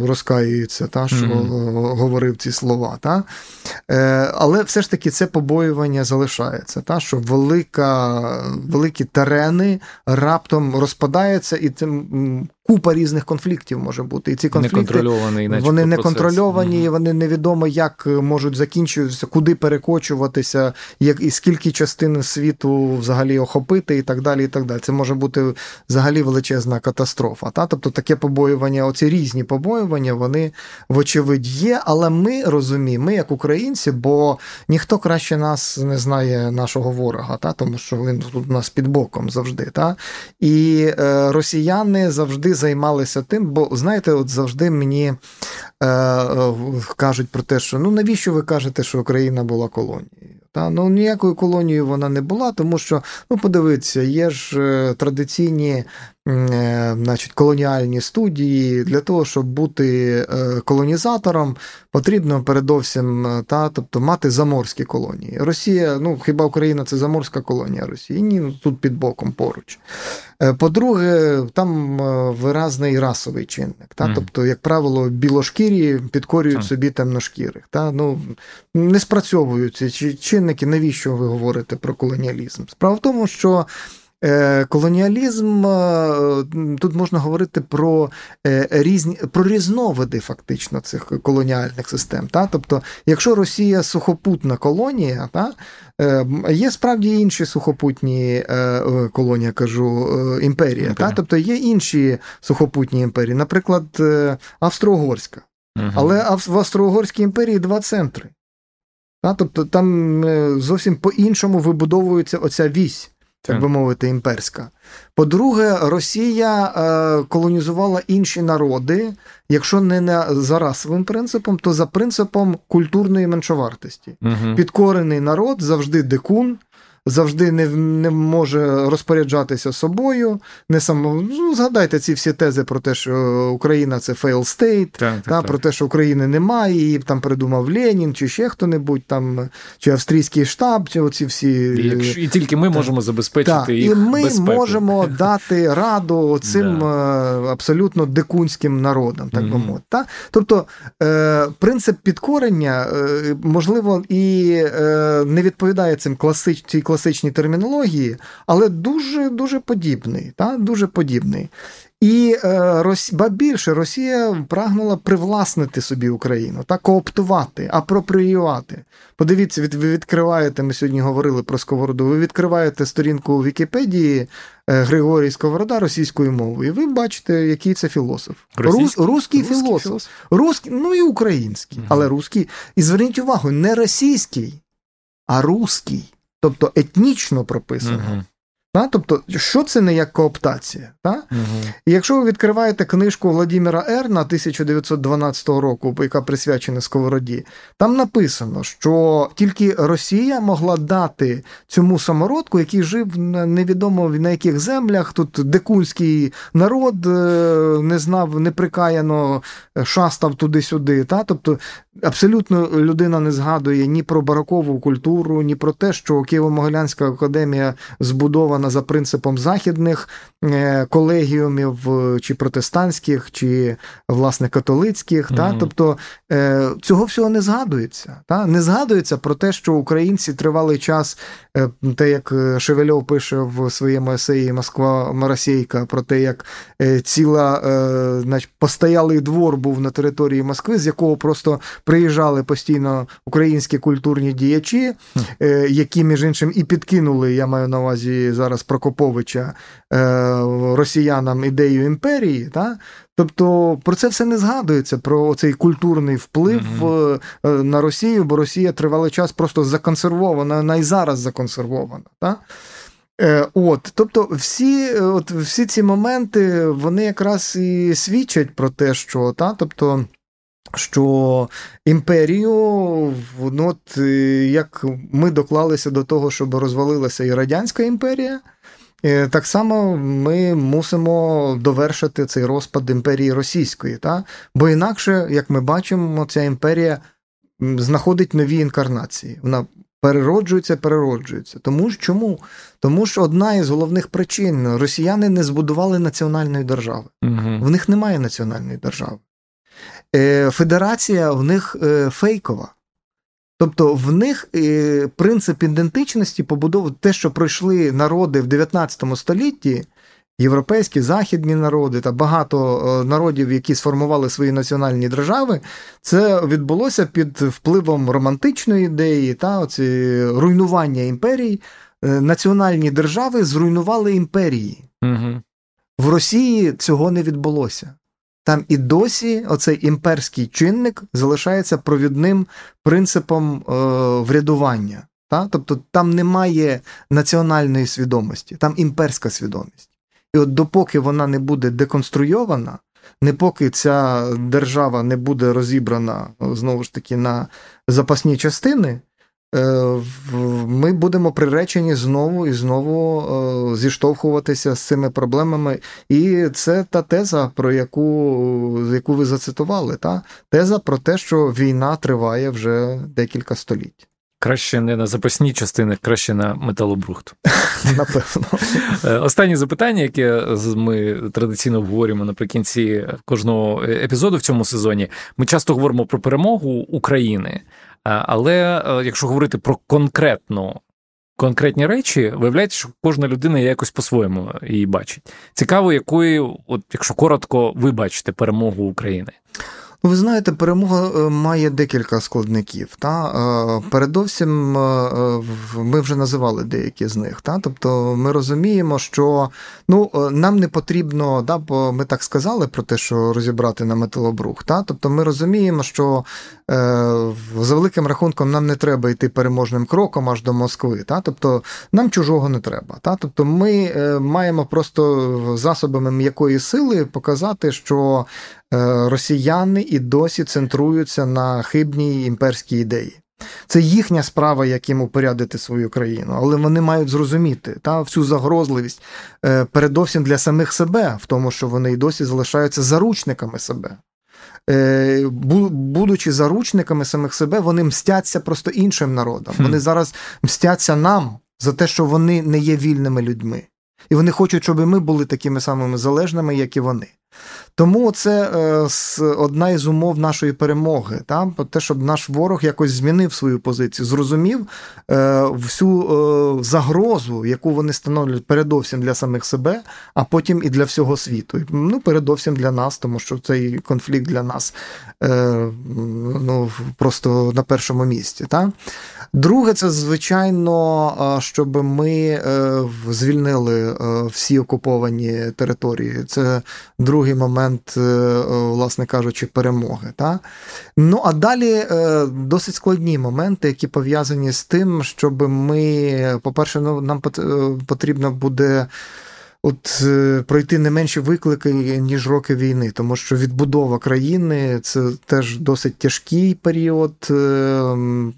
розкаюється, та що mm-hmm. говорив ці слова. Та? Е, Але все ж таки це побоювання залишається, та що велика, великі терени раптом розпадаються, і цим купа різних конфліктів може бути. І ці конфлікти вони не контрольовані, mm-hmm. вони невідомо, як можуть закінчуватися, куди перекочуватися, як і скільки частин світу взагалі охопити, і так далі. і так далі. Це може бути взагалі величезна катастрофа. Та? Тобто таке побоювання, оці різні побоювання, вони вочевидь є, але ми розуміємо, ми як українці, бо ніхто краще нас не знає нашого ворога, та? тому що він тут у нас під боком завжди. Та? І е, росіяни завжди займалися тим, бо знаєте, от завжди мені е, е, кажуть про те, що ну навіщо ви кажете, що Україна була колонією? Та ну ніякою колонією вона не була, тому що ну подивіться, є ж е, традиційні Е, значить, колоніальні студії. Для того, щоб бути е, колонізатором, потрібно передовсім е, та, тобто, мати заморські колонії. Росія, ну хіба Україна це заморська колонія Росії? Ні, ну, тут під боком поруч. По-друге, там виразний расовий чинник. Та? Mm. Тобто, як правило, білошкірі підкорюють mm. собі темношкірих. Та? Ну, Не спрацьовують ці чинники, навіщо ви говорите про колоніалізм? Справа в тому, що. Е, колоніалізм е, тут можна говорити про е, різні про різновиди фактично цих колоніальних систем. Та? Тобто, якщо Росія сухопутна колонія, та? є справді інші сухопутні колонії, кажу, імперія. Та? Тобто є інші сухопутні імперії, наприклад, Австро-Угорська. Угу. Але в Австро-Угорській імперії два центри. Та? Тобто там зовсім по-іншому вибудовується оця вісь так би мовити, імперська. По-друге, Росія е, колонізувала інші народи, якщо не на за расовим принципом, то за принципом культурної меншовартості. Угу. Підкорений народ завжди дикун, завжди не не може розпоряджатися собою. Не само, ну, Згадайте ці всі тези про те, що Україна це fail state, так, так, та, так. про те, що України немає, її там придумав Ленін, чи ще хто-небудь, там, чи австрійський штаб, чи оці всі. І, якщо, і тільки ми можемо забезпечити так, їх І ми безпеку. можемо дати раду цим е, абсолютно дикунським народам, так би мовити. Та? Тобто е, принцип підкорення, е, можливо, і не відповідає цим класичній класичній термінології, але дуже дуже подібний. Та? Дуже подібний. І е, Рос... ба більше Росія прагнула привласнити собі Україну, та кооптувати, апропріювати. Подивіться, від, ви відкриваєте, ми сьогодні говорили про Сковороду, ви відкриваєте сторінку у Вікіпедії е, Григорій Сковорода російською мовою, і ви бачите, який це філософ. Рус, русський філософ. філософ. Русський, ну і український, угу. але русський. І зверніть увагу, не російський, а русський тобто етнічно прописано. Та? Тобто, що це не як кооптація? Та? Угу. І якщо ви відкриваєте книжку Владимира Ерна 1912 року, яка присвячена Сковороді, там написано, що тільки Росія могла дати цьому самородку, який жив невідомо на яких землях. Тут декунський народ е, не знав, неприкаяно шастав туди-сюди. Та? Тобто абсолютно людина не згадує ні про барокову культуру, ні про те, що Києво-Могилянська академія збудована за принципом західних е, колегіумів, чи протестантських, чи власне католицьких. Mm-hmm. Та? Тобто е, цього всього не згадується. Та? Не згадується про те, що українці тривалий час, те, як Шевельов пише в своєму есеї Москва Маросійка, про те, як ціла значить, постоялий двор був на території Москви, з якого просто приїжджали постійно українські культурні діячі, які між іншим і підкинули, я маю на увазі зараз Прокоповича е, росіянам ідею імперії. Та? Тобто про це все не згадується, про цей культурний вплив mm на Росію, бо Росія тривалий час просто законсервована, вона і зараз законсервована. Та? От, Тобто всі от, всі ці моменти вони якраз і свідчать про те, що та, тобто що імперію, ну, от, е, як ми доклалися до того, щоб розвалилася і Радянська імперія, е, так само ми мусимо довершити цей розпад імперії російської. Та? Бо інакше, як ми бачимо, ця імперія знаходить нові інкарнації. Вона перероджується, перероджується. Тому ж чому? Тому що одна із головних причин росіяни не збудували національної держави. Угу. В них немає національної держави. Е, федерація в них е, фейкова. Тобто в них е, принцип ідентичності побудов... те, що пройшли народи в 19 столітті, європейські, західні народи та багато народів, які сформували свої національні держави, це відбулося під впливом романтичної ідеї та оці руйнування імперій. Національні держави зруйнували імперії. Угу. В Росії цього не відбулося там і досі оцей імперський чинник залишається провідним принципом е, врядування. Та? Тобто там немає національної свідомості, там імперська свідомість. І от допоки вона не буде деконструйована, не поки ця держава не буде розібрана знову ж таки на запасні частини, ми будемо приречені знову і знову е, зіштовхуватися з цими проблемами. І це та теза, про яку яку ви зацитували. Та? Теза про те, що війна триває вже декілька століть. Краще не на запасні частини, краще на металобрухт. Напевно. Е, останнє запитання, яке ми традиційно обговорюємо наприкінці кожного епізоду в цьому сезоні. Ми часто говоримо про перемогу України. Але е, якщо говорити про конкретну. Конкретні речі, виявляється, що кожна людина якось по-своєму її бачить. Цікаво, якою, от якщо коротко, ви бачите перемогу України. Ну, ви знаєте, перемога е, має декілька складників. Та? Е, передовсім е, ми вже називали деякі з них. Та? Тобто ми розуміємо, що ну, нам не потрібно, да, бо ми так сказали про те, що розібрати на металобрух. Та? Тобто ми розуміємо, що за великим рахунком нам не треба йти переможним кроком аж до Москви. Та? Тобто нам чужого не треба. Та? Тобто ми маємо просто засобами м'якої сили показати, що Е, росіяни і досі центруються на хибній імперській ідеї. Це їхня справа, як їм упорядити свою країну, але вони мають зрозуміти та всю загрозливість е, передовсім для самих себе, в тому, що вони й досі залишаються заручниками себе. Е, будучи заручниками самих себе, вони мстяться просто іншим народам. Вони зараз мстяться нам за те, що вони не є вільними людьми. І вони хочуть, щоб ми були такими самими залежними, як і вони. Тому це е, одна із умов нашої перемоги, та? те, щоб наш ворог якось змінив свою позицію, зрозумів е, всю е, загрозу, яку вони становлять передовсім для самих себе, а потім і для всього світу. Ну, передовсім для нас, тому що цей конфлікт для нас ну, просто на першому місці. Та? Друге, це звичайно, щоб ми звільнили всі окуповані території. Це другий момент, власне кажучи, перемоги. Та? Ну а далі досить складні моменти, які пов'язані з тим, щоб ми, по-перше, ну, нам потрібно буде от е, пройти не менші виклики, ніж роки війни, тому що відбудова країни це теж досить тяжкий період. Е,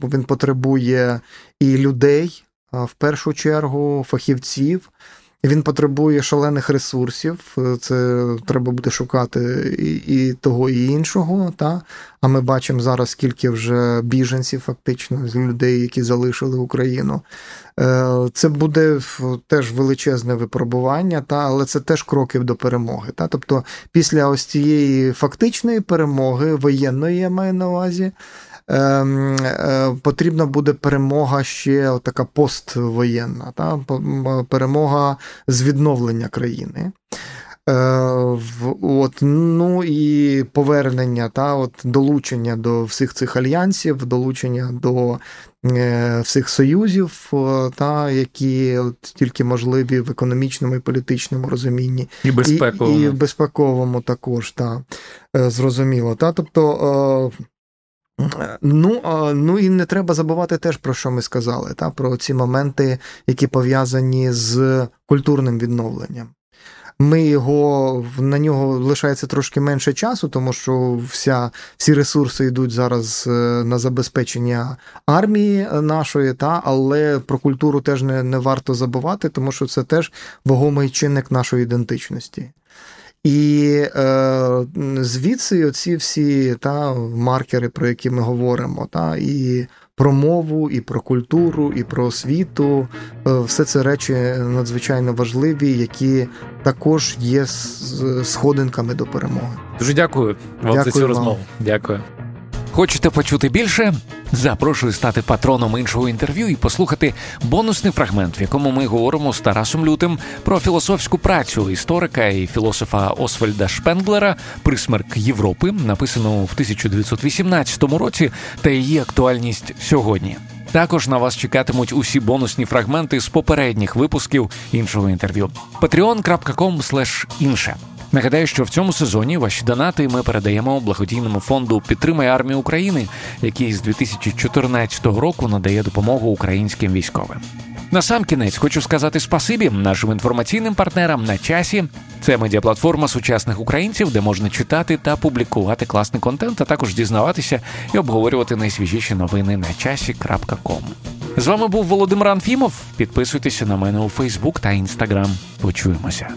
він потребує і людей в першу чергу, фахівців. Він потребує шалених ресурсів, е, це треба буде шукати і і того, і іншого. Та? А ми бачимо зараз, скільки вже біженців, фактично, з людей, які залишили Україну. Е, це буде теж величезне випробування, та? але це теж кроки до перемоги. Та? Тобто, після ось цієї фактичної перемоги, воєнної я маю на увазі. Ем, е, потрібна буде перемога ще така поствоєнна, та? перемога з відновлення країни. Е, от, Ну і повернення, та, от, долучення до всіх цих альянсів, долучення до е, всіх союзів, та, які от, тільки можливі в економічному і політичному розумінні, і безпековому, і, і в безпековому також, та, зрозуміло. Та, Тобто Ну ну і не треба забувати теж про що ми сказали, та, про ці моменти, які пов'язані з культурним відновленням. Ми його на нього лишається трошки менше часу, тому що вся, всі ресурси йдуть зараз е, на забезпечення армії нашої, та але про культуру теж не, не варто забувати, тому що це теж вагомий чинник нашої ідентичності. І е, звідси оці всі та, маркери, про які ми говоримо, та, і про мову, і про культуру, і про освіту, е, все це речі надзвичайно важливі, які також є сходинками до перемоги. Дуже дякую вам дякую за цю вам. розмову. Дякую. Хочете почути більше? Запрошую стати патроном іншого інтерв'ю і послухати бонусний фрагмент, в якому ми говоримо з Тарасом Лютим про філософську працю історика і філософа Освальда Шпенглера Присмерк Європи, написану в 1918 році, та її актуальність сьогодні. Також на вас чекатимуть усі бонусні фрагменти з попередніх випусків іншого інтерв'ю. patreon.com інше Нагадаю, що в цьому сезоні ваші донати ми передаємо благодійному фонду Підтримай армію України, який з 2014 року надає допомогу українським військовим. На сам кінець хочу сказати спасибі нашим інформаційним партнерам на часі. Це медіаплатформа сучасних українців, де можна читати та публікувати класний контент, а також дізнаватися і обговорювати найсвіжіші новини на часі.ком. З вами був Володимир Анфімов. Підписуйтеся на мене у Фейсбук та Інстаграм. Почуємося.